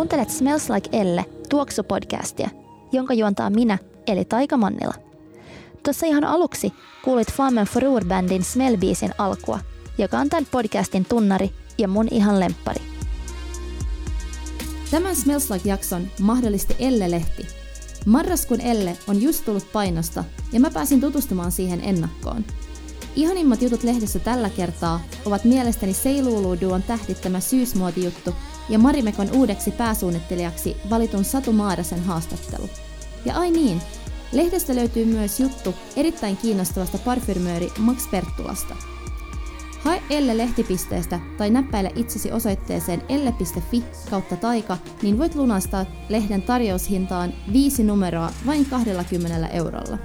Kuuntelet Smells Like Elle tuoksupodcastia, jonka juontaa minä, eli Taika Mannila. Tuossa ihan aluksi kuulit Flamen Forur-bändin Smell-biisin alkua, joka on tämän podcastin tunnari ja mun ihan lemppari. Tämän Smells Like-jakson mahdollisti Elle-lehti. Marraskuun Elle on just tullut painosta ja mä pääsin tutustumaan siihen ennakkoon. Ihanimmat jutut lehdessä tällä kertaa ovat mielestäni Seilulu Duon tähdittämä syysmuotijuttu ja Marimekon uudeksi pääsuunnittelijaksi valitun Satu Maarasen haastattelu. Ja ai niin, lehdestä löytyy myös juttu erittäin kiinnostavasta parfymööri Max Perttulasta. Hae Elle lehtipisteestä tai näppäile itsesi osoitteeseen elle.fi kautta taika, niin voit lunastaa lehden tarjoushintaan viisi numeroa vain 20 eurolla.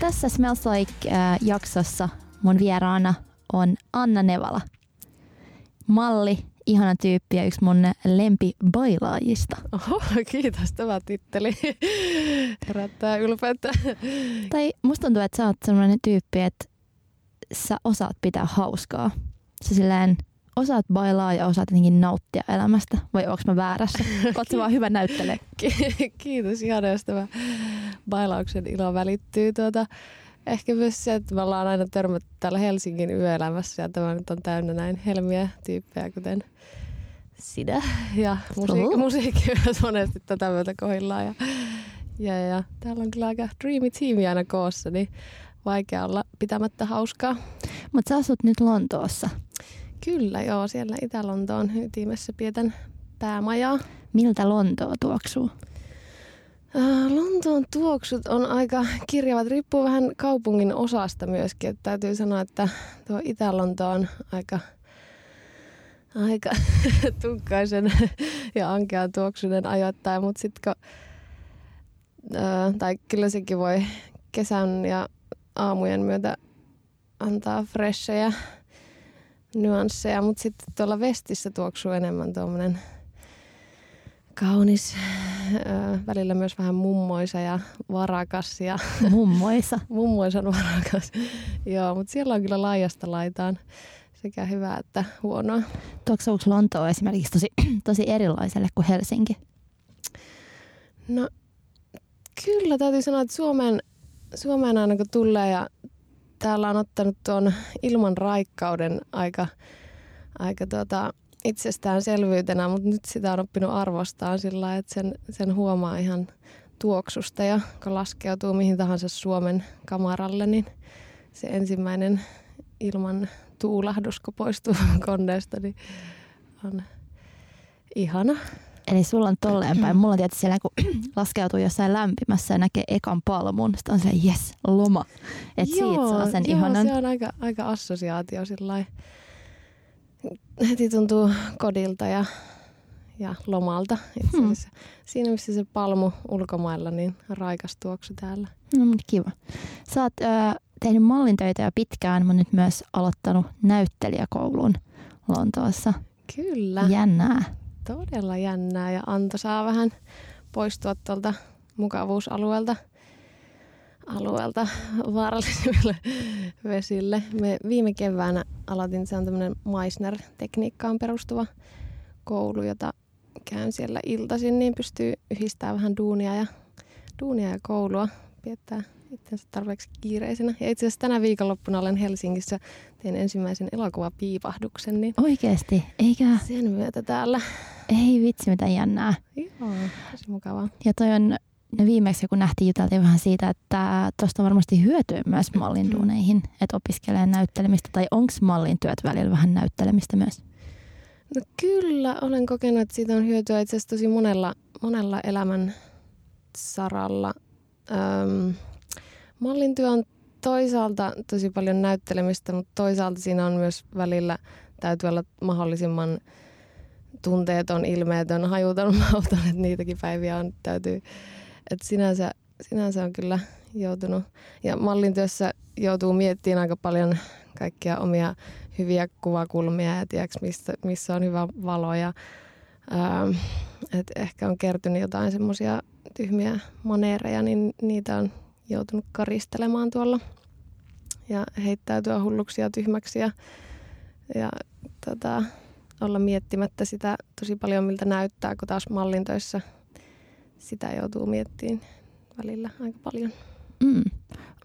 Tässä Smells Like-jaksossa mun vieraana on Anna Nevala. Malli, ihana tyyppi ja yksi mun lempibailaajista. Oho, kiitos. Tämä titteli herättää ylpeyttä. Tai musta tuntuu, että sä oot sellainen tyyppi, että sä osaat pitää hauskaa. Sä silleen osaat bailaa ja osaat jotenkin nauttia elämästä. Vai onko mä väärässä? Oot vaan hyvä näyttele. Kiitos ihana, jos tämä bailauksen ilo välittyy. Tuota, ehkä myös se, että me ollaan aina törmätty täällä Helsingin yöelämässä ja tämä nyt on täynnä näin helmiä tyyppejä, kuten sinä ja musiikki, musiikki myös monesti tätä myötä kohillaan. Ja, ja, ja, täällä on kyllä aika dreamy tiimi aina koossa, niin vaikea olla pitämättä hauskaa. Mutta sä asut nyt Lontoossa. Kyllä, joo. Siellä Itä-Lontoon ytimessä pietän päämajaa. Miltä Lontoa tuoksuu? Äh, Lontoon tuoksut on aika kirjavat. Riippuu vähän kaupungin osasta myöskin. Että täytyy sanoa, että tuo Itä-Lonto on aika, aika tukkaisen ja ankean tuoksunen ajoittain. Mutta sitten äh, tai kyllä sekin voi kesän ja aamujen myötä antaa freshejä nyansseja, mutta sitten tuolla vestissä tuoksuu enemmän tuommoinen kaunis, välillä myös vähän mummoisa ja varakas. Ja mummoisa? mummoisa varakas, joo, mutta siellä on kyllä laajasta laitaan sekä hyvää että huonoa. Tuoksuuko Lontoa esimerkiksi tosi, tosi erilaiselle kuin Helsinki? No kyllä täytyy sanoa, että Suomeen, Suomeen aina kun tulee ja täällä on ottanut tuon ilman raikkauden aika, aika tuota, itsestäänselvyytenä, mutta nyt sitä on oppinut arvostaa sillä että sen, sen huomaa ihan tuoksusta ja kun laskeutuu mihin tahansa Suomen kamaralle, niin se ensimmäinen ilman tuulahdus, kun poistuu koneesta, niin on ihana. Eli sulla on tolleen päin. Mulla on tietysti siellä, kun laskeutuu jossain lämpimässä ja näkee ekan palmun, sitten on se yes, loma. Että siitä saa sen joo, ihanan. se on aika, aika assosiaatio sillä Heti tuntuu kodilta ja, ja lomalta itse hmm. Siinä missä se palmu ulkomailla, niin raikas tuoksu täällä. No, kiva. Sä oot äh, tehnyt mallintöitä jo pitkään, mutta nyt myös aloittanut näyttelijäkoulun Lontoossa. Kyllä. Jännää todella jännää ja Anto saa vähän poistua tuolta mukavuusalueelta alueelta vaarallisille vesille. Me viime keväänä aloitin, se on tämmöinen Meissner-tekniikkaan perustuva koulu, jota käyn siellä iltaisin, niin pystyy yhdistämään vähän duunia ja, duunia ja koulua, piettää itsensä tarpeeksi kiireisenä. Ja itse asiassa tänä viikonloppuna olen Helsingissä, tein ensimmäisen elokuvapiipahduksen. Niin Oikeesti? Eikä? Sen myötä täällä. Ei vitsi, mitä jännää. Joo, tosi mukavaa. Ja toi on, no viimeksi kun nähtiin, juteltiin vähän siitä, että tuosta varmasti hyötyä myös mallin duuneihin, mm. että opiskelee näyttelemistä. Tai onko mallin työt välillä vähän näyttelemistä myös? No kyllä, olen kokenut, että siitä on hyötyä itse asiassa tosi monella, monella elämän saralla. Öm, Mallin työ on toisaalta tosi paljon näyttelemistä, mutta toisaalta siinä on myös välillä täytyy olla mahdollisimman tunteeton, ilmeetön, hajuton, mauton, että niitäkin päiviä on täytyy, että sinänsä, sinänsä on kyllä joutunut, ja mallin työssä joutuu miettimään aika paljon kaikkia omia hyviä kuvakulmia ja tiedätkö, missä, missä on hyvä valo ja ähm, et ehkä on kertynyt jotain semmoisia tyhmiä maneereja, niin niitä on joutunut karistelemaan tuolla ja heittäytyä hulluksi ja tyhmäksi ja ja tota, olla miettimättä sitä tosi paljon, miltä näyttää, kun taas mallintöissä sitä joutuu miettimään välillä aika paljon. Mm.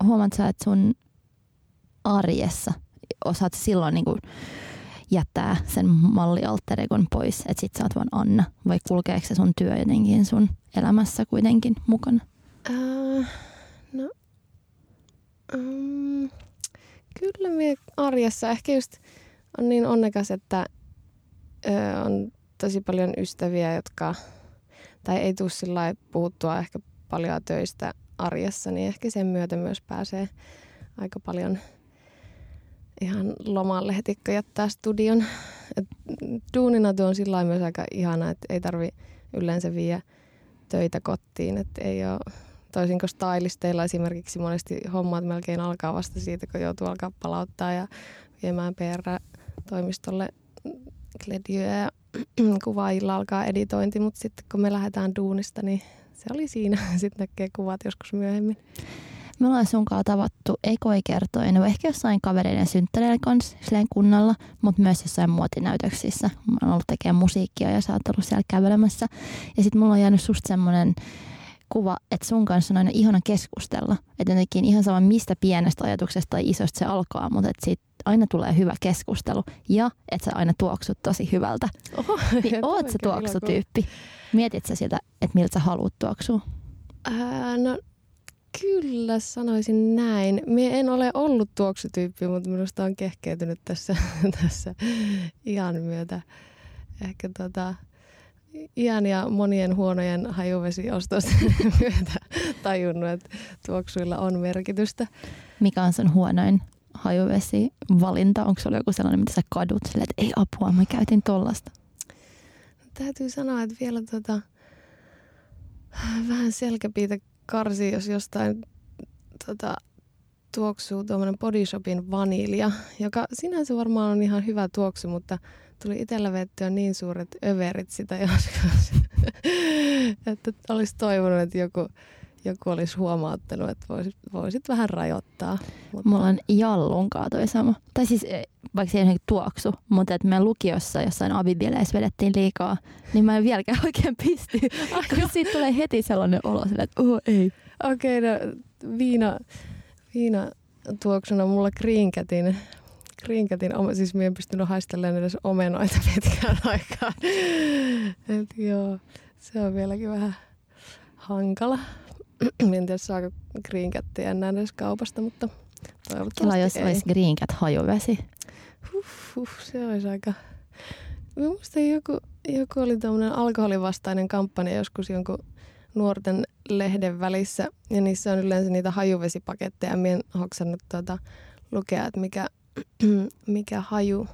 Huomaat sä, että sun arjessa osaat silloin niin kuin jättää sen mallialteregon pois, että sit sä oot vaan Anna? Vai kulkeeko se sun työ jotenkin sun elämässä kuitenkin mukana? Äh, no, um, kyllä me arjessa ehkä just on niin onnekas, että ö, on tosi paljon ystäviä, jotka, tai ei tule sillä puhuttua ehkä paljon töistä arjessa, niin ehkä sen myötä myös pääsee aika paljon ihan lomalle heti, kun jättää studion. Et duunina tuo on sillä myös aika ihana, että ei tarvi yleensä viedä töitä kotiin, että ei ole toisin kuin stylisteilla esimerkiksi monesti hommat melkein alkaa vasta siitä, kun joutuu alkaa palauttaa ja viemään PR-toimistolle kledjöä ja kuvaajilla alkaa editointi, mutta sitten kun me lähdetään duunista, niin se oli siinä. Sitten näkee kuvat joskus myöhemmin. Me ollaan sunkaan tavattu ekoi kertoin, no ehkä jossain kavereiden synttäreillä kanssa kunnalla, mutta myös jossain muotinäytöksissä. Mä oon ollut tekemään musiikkia ja sä oot ollut siellä kävelemässä. Ja sitten mulla on jäänyt susta semmoinen kuva, että sun kanssa on aina ihana keskustella. Että jotenkin ihan sama mistä pienestä ajatuksesta tai isosta se alkaa, mutta että siitä aina tulee hyvä keskustelu ja että sä aina tuoksut tosi hyvältä. Oho, niin oot sä tuoksutyyppi? Mietit sä siltä, että miltä sä haluat tuoksua? Ää, no kyllä sanoisin näin. Mie en ole ollut tuoksutyyppi, mutta minusta on kehkeytynyt tässä, tässä iän myötä. Ehkä tota, iän ja monien huonojen hajuvesi-ostosten myötä tajunnut, että tuoksuilla on merkitystä. Mikä on sen huonoin hajuvesi valinta? Onko sulla joku sellainen, mitä sä kadut sille, että ei apua, mä käytin tollasta? Täytyy sanoa, että vielä tota, vähän selkäpiitä karsi, jos jostain tota, tuoksuu tuommoinen Body Shopin vanilja, joka sinänsä varmaan on ihan hyvä tuoksu, mutta tuli itsellä vettyä niin suuret överit sitä joskus, että olisi toivonut, että joku, joku olisi huomauttanut, että voisit, voisit vähän rajoittaa. Mutta... Mulla on jallunkaa toi sama. Tai siis eh, vaikka se ei tuoksu, mutta että me lukiossa jossain abibileissä vedettiin liikaa, niin mä en vieläkään oikein pysty. Kun siitä tulee heti sellainen olo, että oh ei. Okei, okay, no viina, viina tuoksuna mulla Green Green siis minä en pystynyt haistelemaan edes omenoita pitkään aikaan. Et joo, se on vieläkin vähän hankala. en tiedä saako Green Catia enää edes kaupasta, mutta toivottavasti Kela, jos ei. olisi Green Cat hajuvesi. Huh, huh, se olisi aika... Minusta joku, joku oli tämmöinen alkoholivastainen kampanja joskus jonkun nuorten lehden välissä. Ja niissä on yleensä niitä hajuvesipaketteja. Minä en hoksannut tuota, lukea, että mikä, mikä haju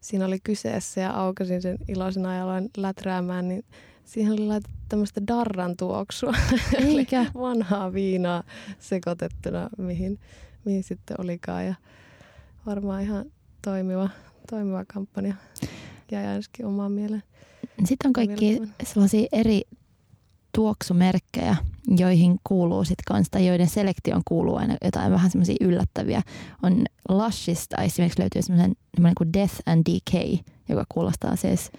siinä oli kyseessä. Ja aukasin sen iloisena ja aloin läträämään, niin siihen oli laitettu tämmöistä darran tuoksua. Eikä. vanhaa viinaa sekoitettuna, mihin, mihin sitten olikaan. Ja varmaan ihan toimiva, toimiva kampanja jäi ainakin omaan mieleen. Sitten on kaikki sellaisia eri tuoksumerkkejä, joihin kuuluu sitten kanssa, tai joiden selektioon kuuluu aina jotain vähän semmoisia yllättäviä. On Lushista esimerkiksi löytyy semmoinen kuin Death and Decay, joka kuulostaa siis,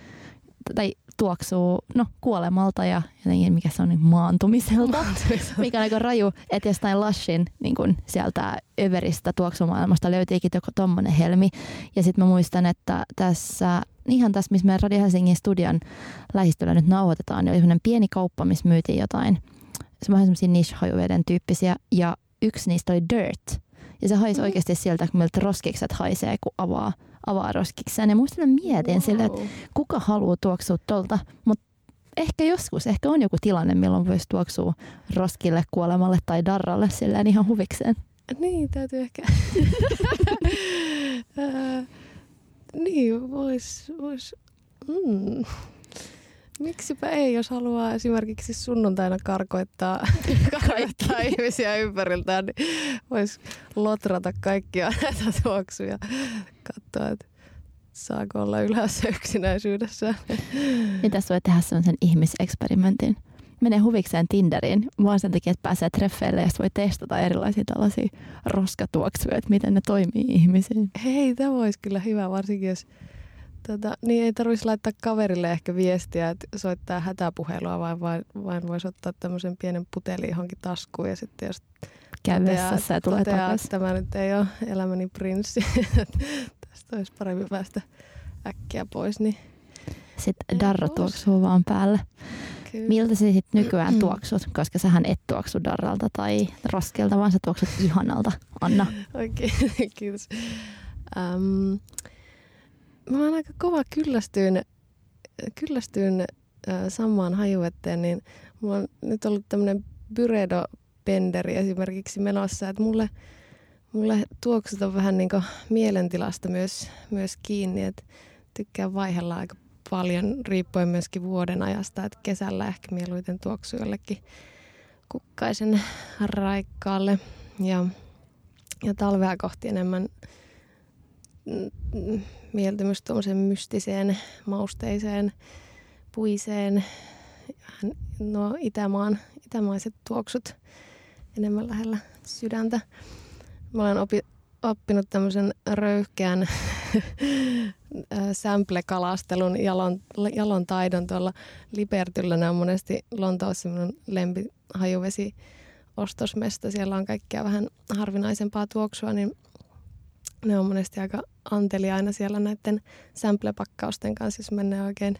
tai tuoksuu no, kuolemalta ja jotenkin mikä se on niin maantumiselta, mikä on aika raju, että jostain Lushin niin kun sieltä överistä tuoksumaailmasta löytyikin tuommoinen helmi. Ja sitten mä muistan, että tässä ihan tässä, missä meidän Radio Helsingin studion lähistöllä nyt nauhoitetaan, niin oli sellainen pieni kauppa, missä myytiin jotain, se vähän semmoisia niche tyyppisiä, ja yksi niistä oli Dirt. Ja se haisi mm. oikeasti sieltä, kun miltä roskikset haisee, kun avaa avaa roskikseen. Ja muista mietin wow. sille, että kuka haluaa tuoksua tuolta, mutta ehkä joskus, ehkä on joku tilanne, milloin voisi tuoksua roskille, kuolemalle tai darralle silleen ihan huvikseen. Niin, täytyy ehkä. niin, vois, vois. Mm. Miksipä ei, jos haluaa esimerkiksi sunnuntaina karkoittaa, karkoittaa ihmisiä ympäriltään, niin voisi lotrata kaikkia näitä tuoksuja, katsoa, että saako olla ylhäässä yksinäisyydessä. Tässä voi tehdä sellaisen ihmiseksperimentin. Menee huvikseen Tinderiin, vaan sen takia, että pääsee treffeille ja voi testata erilaisia tällaisia roskatuoksuja, että miten ne toimii ihmisiin. Hei, tämä olisi kyllä hyvä, varsinkin jos Tota, niin ei tarvitsisi laittaa kaverille ehkä viestiä, että soittaa hätäpuhelua, vaan vain, vain voisi ottaa tämmöisen pienen putelin johonkin taskuun ja sitten jos käy vessassa ja tulee takaisin. Tämä nyt ei ole elämäni prinssi. Tästä olisi parempi päästä äkkiä pois. Niin sitten darra tuoksuu vaan päälle. Kyllä. Miltä sä sitten nykyään mm. tuoksut? Koska sähän et tuoksu darralta tai roskelta, vaan sä tuoksut ihanalta, Anna. Oikein, okay, kiitos. Um, mä oon aika kova kyllästyyn, kyllästyyn äh, samaan hajuvetteen, niin mulla on nyt ollut tämmöinen Byredo penderi esimerkiksi menossa, että mulle, mulle tuoksut on vähän niin mielentilasta myös, myös kiinni, että tykkään vaihella aika paljon riippuen myöskin vuoden ajasta, että kesällä ehkä mieluiten tuoksu jollekin kukkaisen raikkaalle ja, ja talvea kohti enemmän mieltymys tuommoiseen mystiseen, mausteiseen, puiseen, nuo itämaan, itämaiset tuoksut enemmän lähellä sydäntä. Mä olen opi, oppinut tämmöisen röyhkeän sample-kalastelun jalon, jalon taidon tuolla Libertyllä. Ne on monesti Lontoossa minun lempihajuvesi ostosmesta. Siellä on kaikkea vähän harvinaisempaa tuoksua, niin ne on monesti aika anteliaina siellä näiden sample-pakkausten kanssa, jos menee oikein,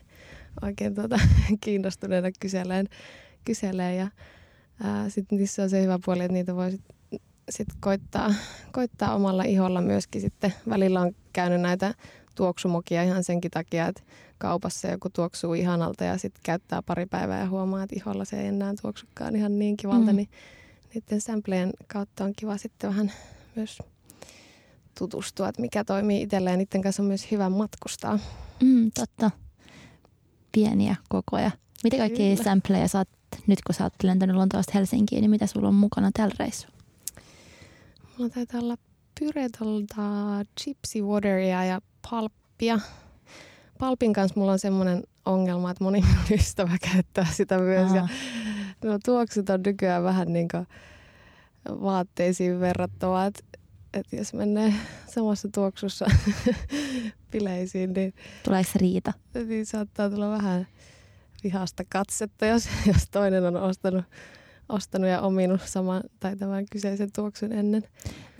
oikein tuota, kiinnostuneena kyseleen. kyselee. Ja sitten niissä on se hyvä puoli, että niitä voi sitten sit koittaa, koittaa omalla iholla myöskin sitten. Välillä on käynyt näitä tuoksumokia ihan senkin takia, että kaupassa joku tuoksuu ihanalta ja sitten käyttää pari päivää ja huomaa, että iholla se ei enää tuoksukaan ihan niin kivalta, mm. niin niiden sampleen kautta on kiva sitten vähän myös tutustua, että mikä toimii itselleen. Niiden kanssa on myös hyvä matkustaa. Mm, totta. Pieniä kokoja. Mitä kaikkia sampleja saat nyt, kun sä oot lentänyt Lontoosta Helsinkiin, niin mitä sulla on mukana tällä reissulla? Mulla taitaa olla pyretolta gypsy wateria ja palppia. Palpin kanssa mulla on semmoinen ongelma, että moni minun ystävä käyttää sitä myös. Ja no, tuoksut on nykyään vähän niin kuin vaatteisiin verrattavaa. Että että jos menee samassa tuoksussa bileisiin, niin... Tuleeko riita? Niin saattaa tulla vähän vihasta katsetta, jos, jos toinen on ostanut, ostanut ja ominut saman tai tämän kyseisen tuoksun ennen.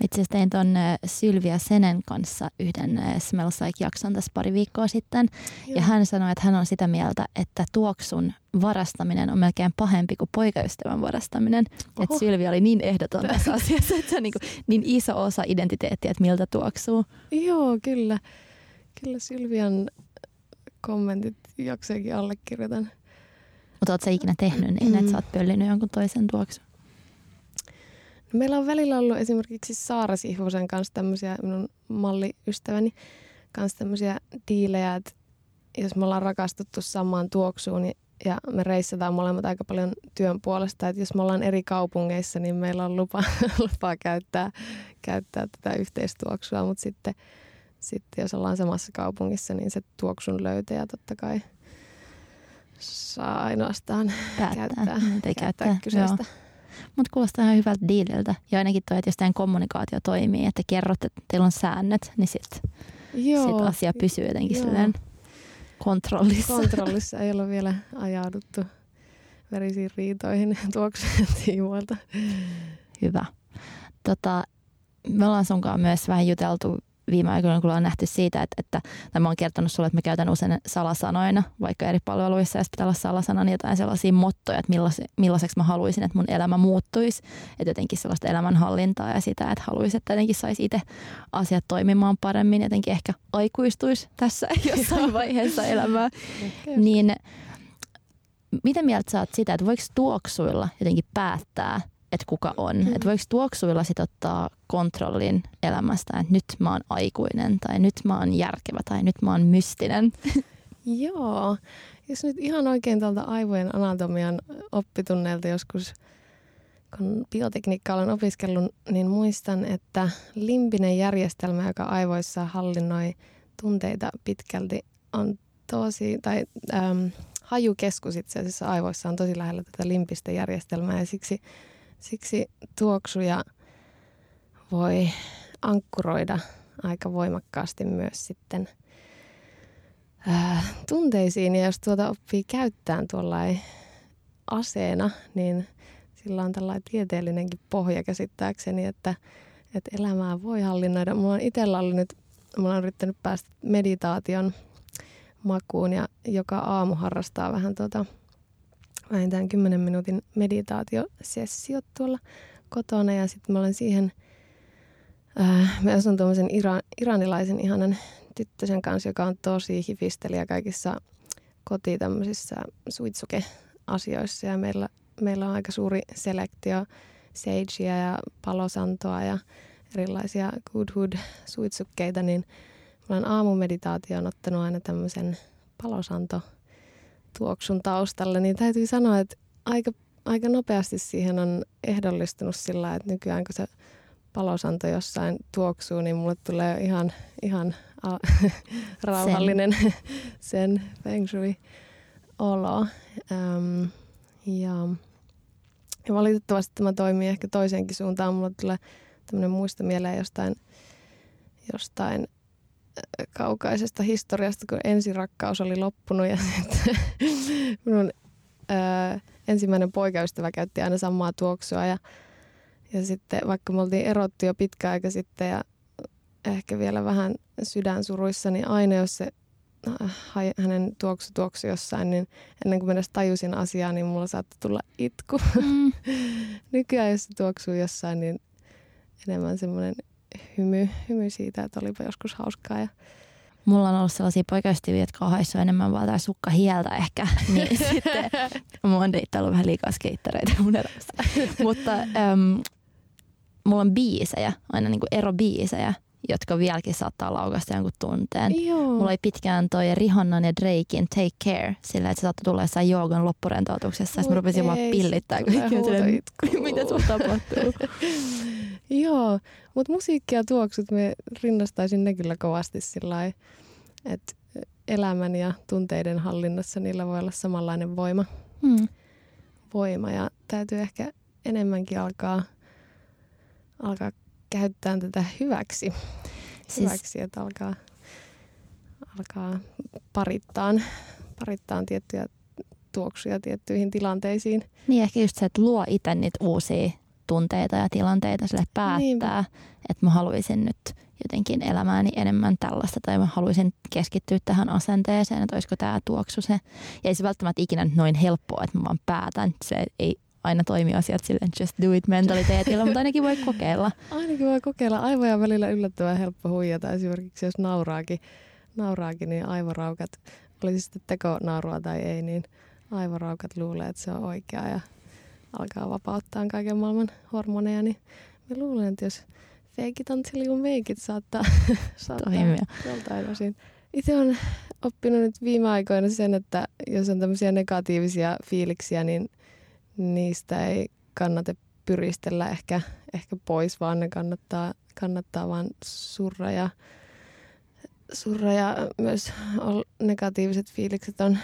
Itse asiassa tein tuon Sylvia Senen kanssa yhden Smells Like-jakson tässä pari viikkoa sitten. Joo. Ja hän sanoi, että hän on sitä mieltä, että tuoksun varastaminen on melkein pahempi kuin poikaystävän varastaminen. Että Sylvia oli niin ehdoton tässä asiassa, että se on niin, kuin, niin iso osa identiteettiä, että miltä tuoksuu. Joo, kyllä. Kyllä Sylvian kommentit jokseenkin allekirjoitan. Mutta ootko ikinä tehnyt niin, että sä oot pöllinyt jonkun toisen tuoksun? No, meillä on välillä ollut esimerkiksi Saara Sihvosen kanssa tämmöisiä, minun malliystäväni kanssa tämmöisiä diilejä, että jos me ollaan rakastuttu samaan tuoksuun niin ja me reissataan molemmat aika paljon työn puolesta, että jos me ollaan eri kaupungeissa, niin meillä on lupa, lupa käyttää, käyttää tätä yhteistuoksua, mutta sitten, sitten jos ollaan samassa kaupungissa, niin se tuoksun löytäjä totta kai saa ainoastaan Päättää, käyttää, käyttää, käyttää kyseistä. Mutta kuulostaa ihan hyvältä diililtä. Ja ainakin toi, että jos teidän kommunikaatio toimii, että kerrot, että teillä on säännöt, niin sitten sit asia pysyy jotenkin silleen kontrollissa. Kontrollissa ei ole vielä ajauduttu verisiin riitoihin tuoksujen tiimoilta. Hyvä. Tota, me ollaan sunkaan myös vähän juteltu viime aikoina, kun ollaan nähty siitä, että, että tai mä oon kertonut sulle, että mä käytän usein salasanoina, vaikka eri palveluissa, ja pitää olla salasana, niin jotain sellaisia mottoja, että millais, millaiseksi mä haluaisin, että mun elämä muuttuisi. Että jotenkin sellaista elämänhallintaa ja sitä, että haluaisin, että jotenkin saisi itse asiat toimimaan paremmin, jotenkin ehkä aikuistuisi tässä jossain vaiheessa elämää. niin miten mieltä sä oot sitä, että voiko tuoksuilla jotenkin päättää, että kuka on. Mm. Että voiko tuoksuilla sit ottaa kontrollin elämästä, että nyt mä oon aikuinen tai nyt mä oon järkevä tai nyt mä oon mystinen. Joo. Jos nyt ihan oikein tuolta aivojen anatomian oppitunneilta joskus, kun biotekniikkaa olen opiskellut, niin muistan, että limbinen järjestelmä, joka aivoissa hallinnoi tunteita pitkälti, on tosi, tai ähm, hajukeskus itse asiassa aivoissa on tosi lähellä tätä limpistejärjestelmää ja siksi, siksi tuoksuja voi ankkuroida aika voimakkaasti myös sitten ää, tunteisiin. Ja jos tuota oppii käyttämään tuollain aseena, niin sillä on tällainen tieteellinenkin pohja käsittääkseni, että, että elämää voi hallinnoida. Mulla on itsellä ollut nyt, mulla on yrittänyt päästä meditaation makuun ja joka aamu harrastaa vähän tuota, vähintään 10 minuutin meditaatiosessiot tuolla kotona. Ja sitten mä olen siihen, äh, mä asun tuommoisen ira, iranilaisen ihanan tyttösen kanssa, joka on tosi hifistelijä kaikissa koti tämmöisissä suitsuke-asioissa. Ja meillä, meillä on aika suuri selektio sagea ja palosantoa ja erilaisia good hood suitsukkeita, niin mä olen aamumeditaation ottanut aina tämmöisen palosanto tuoksun taustalle, niin täytyy sanoa, että aika, aika nopeasti siihen on ehdollistunut sillä, että nykyään kun se palosanto jossain tuoksuu, niin mulle tulee ihan, ihan rauhallinen sen, sen feng shui olo. Ähm, ja, ja valitettavasti tämä toimii ehkä toiseenkin suuntaan. Mulle tulee tämmöinen muisto mieleen jostain, jostain kaukaisesta historiasta, kun ensirakkaus oli loppunut ja sitten minun ää, äh, ensimmäinen poikaystävä käytti aina samaa tuoksua ja, ja sitten vaikka me oltiin erottu jo pitkä aika sitten ja ehkä vielä vähän sydänsuruissa, niin aina jos se äh, hänen tuoksu tuoksu jossain, niin ennen kuin mä edes tajusin asiaa, niin mulla saattoi tulla itku. Mm. Nykyään jos se tuoksuu jossain, niin enemmän semmoinen hymy, hymy siitä, että olipa joskus hauskaa. Ja Mulla on ollut sellaisia poikaystäviä, jotka on haissut enemmän vaan tää sukka hieltä ehkä. Niin sitten mulla on deittailu vähän liikaa skeittereitä mun elämässä. Mutta äm, mulla on biisejä, aina niinku erobiisejä, jotka vieläkin saattaa laukasta jonkun tunteen. Joo. Mulla oli pitkään toi Rihannan ja Drakein Take Care, sillä että se saattoi tulla jossain joogan loppurentoutuksessa. Sitten mä rupesin vaan pillittää, kun mitä sun tapahtuu. Joo, mutta musiikki ja tuoksut, me rinnastaisin ne kyllä kovasti sillä että elämän ja tunteiden hallinnassa niillä voi olla samanlainen voima. Hmm. Voima ja täytyy ehkä enemmänkin alkaa, alkaa käyttää tätä hyväksi. Siis... Hyväksi, että alkaa, alkaa parittaan, parittaan tiettyjä tuoksuja tiettyihin tilanteisiin. Niin ehkä just se, että luo itse niitä uusia tunteita ja tilanteita sille päättää, Niinpä. että mä haluaisin nyt jotenkin elämääni enemmän tällaista tai mä haluaisin keskittyä tähän asenteeseen, että olisiko tämä tuoksu se. Ja ei se välttämättä ikinä noin helppoa, että mä vaan päätän. Se ei aina toimi asiat silleen just do it mentaliteetilla, mutta ainakin voi kokeilla. Ainakin voi kokeilla. Aivoja välillä yllättävän helppo huijata. Esimerkiksi jos nauraakin, nauraakin niin aivoraukat, oli sitten teko naurua tai ei, niin aivoraukat luulee, että se on oikea ja alkaa vapauttaa kaiken maailman hormoneja, niin mä luulen, että jos fake it until you make it saattaa, saattaa joltain osin. Itse on oppinut nyt viime aikoina sen, että jos on tämmöisiä negatiivisia fiiliksiä, niin niistä ei kannata pyristellä ehkä, ehkä pois, vaan ne kannattaa, kannattaa vaan surra ja, surra ja myös negatiiviset fiilikset on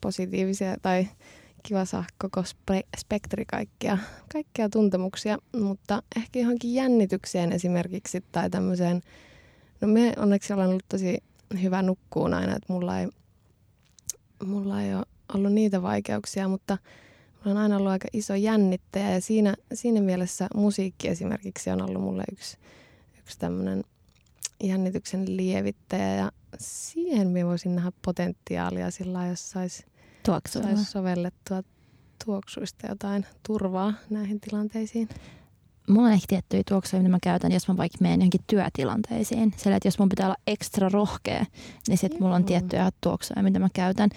positiivisia tai kiva saa koko spe- spektri kaikkia, kaikkia tuntemuksia, mutta ehkä johonkin jännitykseen esimerkiksi tai tämmöiseen, no me onneksi olen ollut tosi hyvä nukkuun aina, että mulla ei, mulla ei ole ollut niitä vaikeuksia, mutta mulla on aina ollut aika iso jännittäjä ja siinä, siinä mielessä musiikki esimerkiksi on ollut mulle yksi, yksi tämmöinen jännityksen lievittäjä ja siihen minä voisin nähdä potentiaalia sillä jos saisi saisi sovellettua tuoksuista jotain turvaa näihin tilanteisiin. Mulla on ehkä tiettyjä tuoksuja, mitä mä käytän, jos mä vaikka menen johonkin työtilanteisiin. Sillä, että jos mun pitää olla ekstra rohkea, niin sitten mulla on tiettyjä tuoksuja, mitä mä käytän.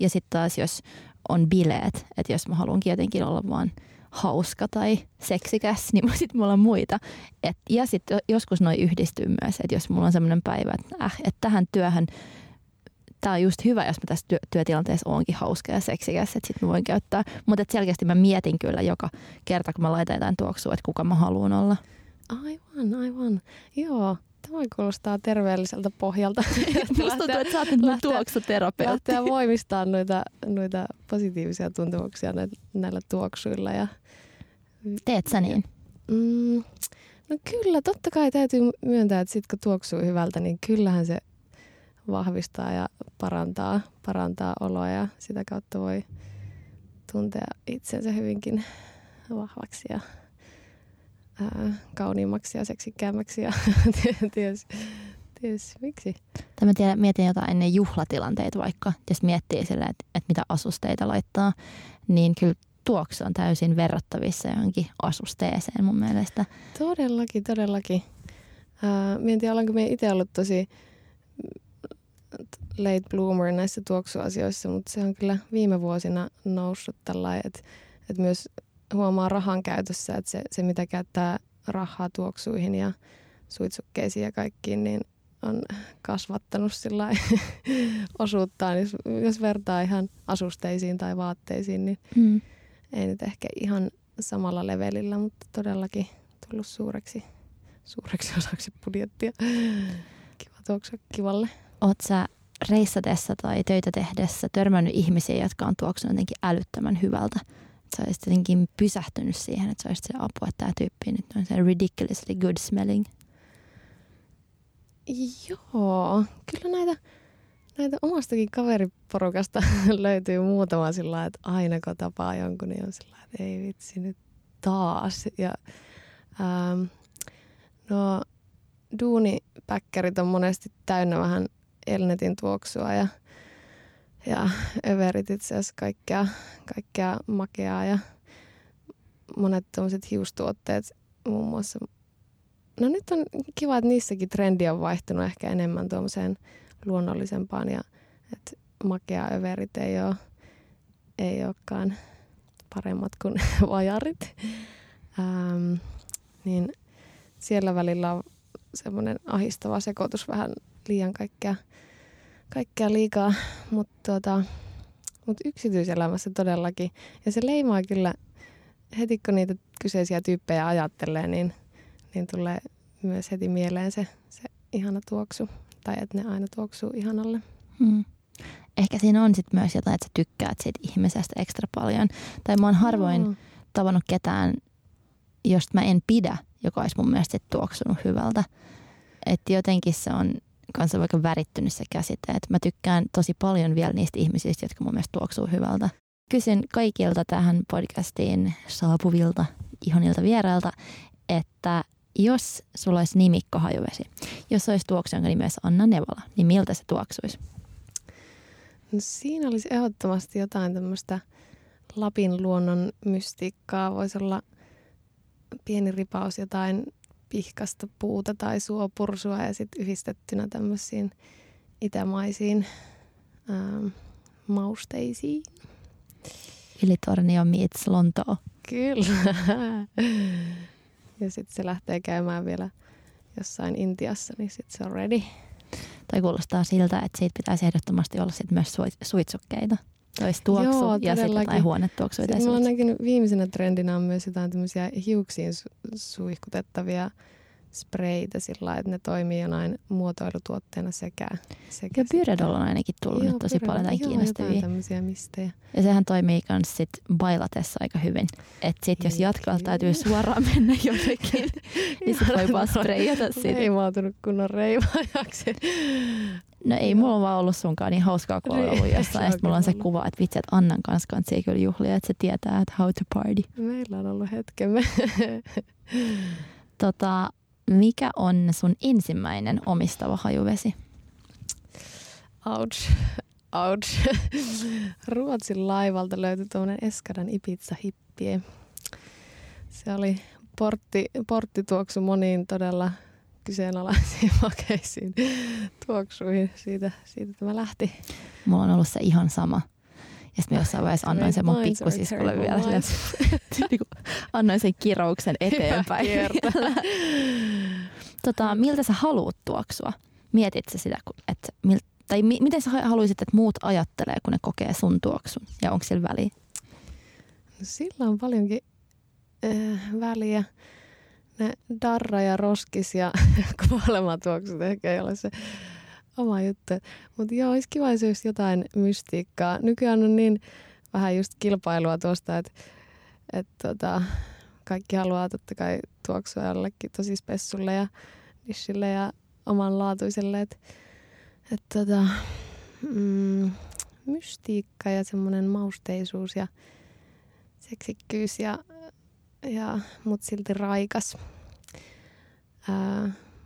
Ja sitten taas, jos on bileet, että jos mä haluankin jotenkin olla vaan hauska tai seksikäs, niin sitten mulla on muita. Et, ja sitten joskus noin yhdistyy myös, että jos mulla on semmoinen päivä, että, äh, että tähän työhön tämä on just hyvä, jos mä tässä työ, työtilanteessa onkin hauska ja seksikäs, että sitten mä voin käyttää. Mutta selkeästi mä mietin kyllä joka kerta, kun mä laitan jotain tuoksua, että kuka mä haluan olla. Aivan, aivan. Joo, Tämä kuulostaa terveelliseltä pohjalta. Musta tuntuu, että sä oot nyt tuoksuterapeutti. Lähteä voimistaa noita, noita positiivisia tuntemuksia näillä tuoksuilla. Ja... Teet sä niin? Mm, no kyllä, totta kai täytyy myöntää, että sit kun tuoksuu hyvältä, niin kyllähän se vahvistaa ja parantaa, parantaa oloa ja sitä kautta voi tuntea itsensä hyvinkin vahvaksi ja ää, kauniimmaksi ja seksikkäämmäksi ja ties, ties miksi. Tai mä tiedän, mietin jotain ennen juhlatilanteita vaikka, jos miettii sille, että, että mitä asusteita laittaa, niin kyllä tuoksu on täysin verrattavissa johonkin asusteeseen mun mielestä. Todellakin, todellakin. Ää, tiedä, olenko me itse ollut tosi late bloomer näissä tuoksuasioissa, mutta se on kyllä viime vuosina noussut tällä että, että myös huomaa rahan käytössä, että se, se mitä käyttää rahaa tuoksuihin ja suitsukkeisiin ja kaikkiin, niin on kasvattanut sillä osuuttaan. Jos, jos vertaa ihan asusteisiin tai vaatteisiin, niin mm. ei nyt ehkä ihan samalla levelillä, mutta todellakin tullut suureksi, suureksi osaksi budjettia. Kiva tuoksua kivalle. Oot sä reissatessa tai töitä tehdessä törmännyt ihmisiä, jotka on tuoksunut jotenkin älyttömän hyvältä? Sä olisit jotenkin pysähtynyt siihen, että sä olisit se apua, että tämä tyyppi nyt on se ridiculously good smelling. Joo, kyllä näitä, näitä omastakin kaveriporukasta löytyy muutama sillä että aina kun tapaa jonkun, niin on sillä että ei vitsi nyt taas. Ja, ähm, no, duunipäkkärit on monesti täynnä vähän Elnetin tuoksua ja, ja överit itse asiassa kaikkea, kaikkea makeaa ja monet tuommoiset hiustuotteet muun muassa. No nyt on kiva, että niissäkin trendi on vaihtunut ehkä enemmän tuommoiseen luonnollisempaan ja että makea överit ei ole, ei olekaan paremmat kuin vajarit. Ähm, niin siellä välillä on semmoinen ahistava sekoitus vähän liian kaikkea, kaikkea liikaa, mutta tuota, mut yksityiselämässä todellakin. Ja se leimaa kyllä, heti kun niitä kyseisiä tyyppejä ajattelee, niin, niin tulee myös heti mieleen se, se ihana tuoksu. Tai että ne aina tuoksuu ihanalle. Hmm. Ehkä siinä on sit myös jotain, että sä tykkäät siitä ihmisestä ekstra paljon. Tai mä oon harvoin no. tavannut ketään, josta mä en pidä, joka olisi mun mielestä tuoksunut hyvältä. Että jotenkin se on kanssa vaikka värittynyt se käsite. Että mä tykkään tosi paljon vielä niistä ihmisistä, jotka mun mielestä tuoksuu hyvältä. Kysyn kaikilta tähän podcastiin saapuvilta ihanilta vierailta, että jos sulla olisi nimikko hajuvesi, jos olisi tuoksu, jonka olisi Anna Nevala, niin miltä se tuoksuisi? No siinä olisi ehdottomasti jotain tämmöistä Lapin luonnon mystiikkaa. Voisi olla pieni ripaus jotain pihkasta puuta tai suopursua ja sitten yhdistettynä tämmöisiin itämaisiin ähm, mausteisiin. Ylitornio meets Lontoo. Kyllä. ja sitten se lähtee käymään vielä jossain Intiassa, niin sitten se on ready. Tai kuulostaa siltä, että siitä pitäisi ehdottomasti olla sit myös suitsukkeita. Tois tuoksu Joo, ja sitten jotain huonetuoksua. Sitten mä oon näkynyt viimeisenä trendinä on myös jotain tämmöisiä hiuksiin su- suihkutettavia spreitä sillä että ne toimii jonain muotoilutuotteena sekä. sekä ja Pyredol on ainakin tullut Joo, nyt tosi paljon tai kiinnostavia. tämmöisiä mistejä. Ja sehän toimii myös sit bailatessa aika hyvin. Että sit jos jatkoa täytyy suoraan mennä jonnekin, niin se voi vaan spreijata siitä. Ei maatunut kunnon reivaajaksi. No ei mulla vaan ollut sunkaan niin hauskaa, kun on ollut jossain. Ja mulla on se kuva, että vitsi, että Annan kanssa kanssa ei kyllä juhlia, että se tietää, että how to party. Meillä on ollut hetkemme. tota, mikä on sun ensimmäinen omistava hajuvesi? Ouch. Ouch. Ruotsin laivalta löytyi tuommoinen Eskadan Ibiza hippie. Se oli portti, porttituoksu moniin todella kyseenalaisiin makeisiin tuoksuihin. Siitä, siitä tämä lähti. Mulla on ollut se ihan sama. Ja sitten jossain vaiheessa annoin sen mun pikkusiskolle vielä. niin annoin sen kirouksen eteenpäin. tota, miltä sä haluut tuoksua? Mietit sä sitä, että mil, tai mi, miten sä haluaisit, että muut ajattelee, kun ne kokee sun tuoksun? Ja onko sillä väliä? No, sillä on paljonkin äh, väliä. ne darra ja roskis ja kuolematuoksut ehkä ei ole se oma juttu. Mutta joo, olisi kiva, jos olisi jotain mystiikkaa. Nykyään on niin vähän just kilpailua tuosta, että et tota, kaikki haluaa totta kai tuoksua jollekin tosi spessulle ja nishille ja omanlaatuiselle. Että et tota, mm, mystiikka ja semmoinen mausteisuus ja seksikkyys ja, ja mut silti raikas.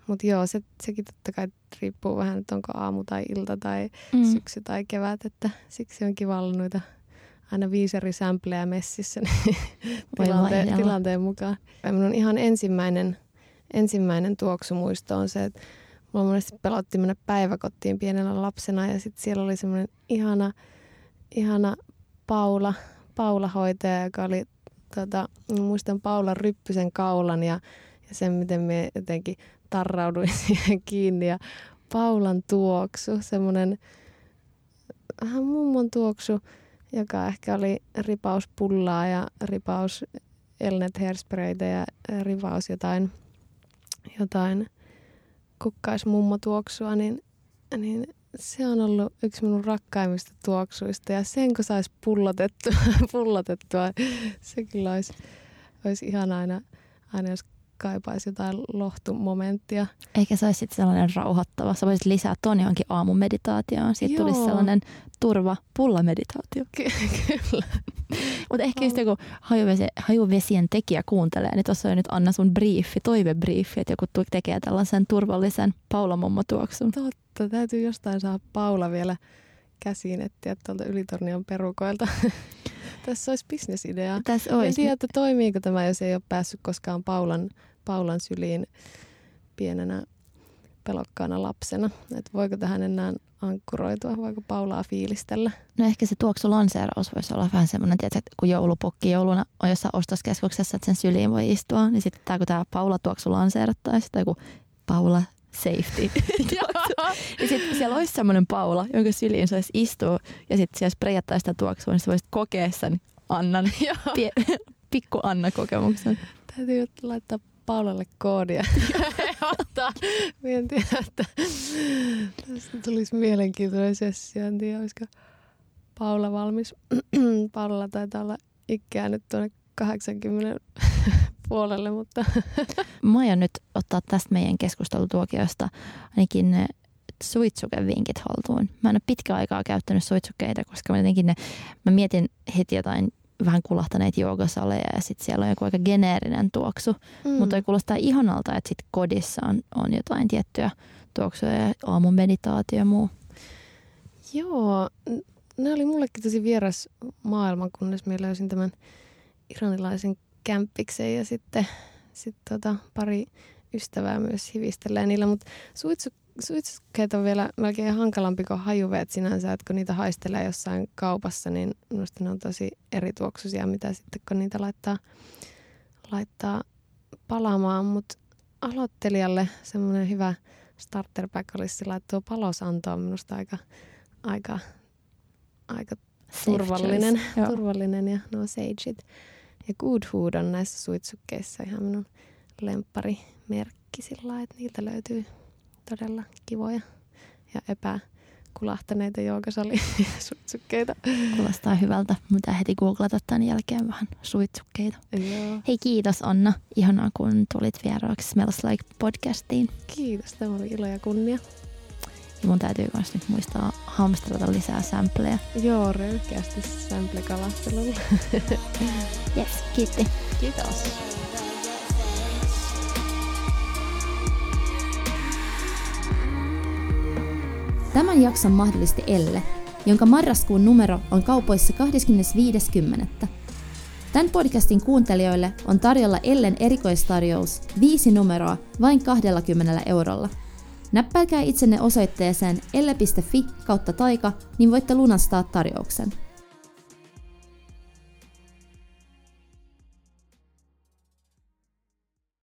Mutta joo, se, sekin totta kai riippuu vähän, että onko aamu tai ilta tai mm. syksy tai kevät, että siksi on kiva olla noita aina viisi eri sämplejä messissä niin tilanteen, tilanteen mukaan. Minun ihan ensimmäinen, ensimmäinen tuoksumuisto on se, että mulla monesti pelotti mennä päiväkottiin pienenä lapsena ja sitten siellä oli semmoinen ihana, ihana Paula, Paula-hoitaja, joka oli, tota, muistan Paula Ryppysen kaulan ja, ja sen, miten me jotenkin tarrauduin siihen kiinni ja Paulan tuoksu, semmoinen vähän mummon tuoksu, joka ehkä oli ripaus pullaa ja ripaus Elnet hairsprayta ja ripaus jotain, jotain kukkaismummotuoksua, niin, niin se on ollut yksi minun rakkaimmista tuoksuista. Ja sen kun saisi pullotettua, pullotettua se kyllä olisi, olisi ihan aina, aina jos kaipaisi jotain lohtumomenttia. Eikä se olisi sellainen rauhoittava. Sä voisit lisää tuon johonkin aamumeditaatioon. Siitä Joo. tulisi sellainen turva pullameditaatio. Ky- kyllä. Mutta ehkä just joku hajuvesi, hajuvesien tekijä kuuntelee, niin tuossa on nyt Anna sun briefi, toivebriefi, että joku tekee tällaisen turvallisen Paula-mommotuoksun. Totta, täytyy jostain saada Paula vielä käsiin etsiä tuolta Ylitornion perukoilta. Tässä olisi bisnesidea. Tässä olisi. En tiedä, että toimiiko tämä, jos ei ole päässyt koskaan Paulan, Paulan syliin pienenä pelokkaana lapsena. Et voiko tähän enää ankkuroitua, voiko Paulaa fiilistellä? No ehkä se tuoksu lanseeraus voisi olla vähän semmoinen, että kun joulupukki jouluna on jossain ostoskeskuksessa, että sen syliin voi istua, niin sitten tämä kun tämä Paula tuoksu lanseerattaisiin, tai kun Paula safety. ja sitten siellä olisi semmoinen Paula, jonka syliin se olisi istua ja sitten siellä sprejattaisiin sitä tuoksua, niin sä voisit kokea sen Annan, pie, pikku Anna-kokemuksen. Täytyy laittaa Paulalle koodia. Ottaa. tiedä, että tästä tulisi mielenkiintoinen sessio. En tiedä, olisiko Paula valmis. Paula taitaa olla ikää nyt tuonne 80 puolelle, mutta... Mä aion nyt ottaa tästä meidän keskustelutuokiosta ainakin ne suitsukevinkit haltuun. Mä en ole pitkä aikaa käyttänyt suitsukkeita, koska mä jotenkin ne, mä mietin heti jotain vähän kulahtaneita joogasaleja ja sitten siellä on joku aika geneerinen tuoksu. Mm. Mutta ei kuulostaa ihanalta, että sitten kodissa on, on jotain tiettyjä tuoksuja ja aamun meditaatio ja muu. Joo, ne oli mullekin tosi vieras maailma, kunnes minä löysin tämän iranilaisen kämppiksen ja sitten sit tota, pari ystävää myös hivistelee niillä, mutta suitsu, suitsukkeet on vielä melkein hankalampi kuin hajuveet sinänsä, että kun niitä haistelee jossain kaupassa, niin minusta ne on tosi eri tuoksuisia, mitä sitten kun niitä laittaa, laittaa palaamaan, mutta aloittelijalle semmoinen hyvä starter pack olisi sillä, että tuo palosanto on minusta aika, aika, aika turvallinen, turvallinen ja nuo sageit. Ja Good Food on näissä suitsukkeissa ihan minun lempparimerkki sillä että niiltä löytyy todella kivoja ja epäkulahtaneita joogasali-suitsukkeita. Kuulostaa hyvältä. Mitä heti googlata tämän jälkeen vähän suitsukkeita. Joo. Hei kiitos Anna. Ihanaa kun tulit vieraaksi Smells Like podcastiin. Kiitos. Tämä oli ilo ja kunnia. Ja mun täytyy myös nyt muistaa hamstrata lisää sampleja. Joo, röyhkeästi sample-kalastelulla. yes, kiitti. Kiitos. Tämän jakson mahdollisti Elle, jonka marraskuun numero on kaupoissa 25.10. Tämän podcastin kuuntelijoille on tarjolla Ellen erikoistarjous viisi numeroa vain 20 eurolla. Näppäilkää itsenne osoitteeseen elle.fi kautta taika, niin voitte lunastaa tarjouksen.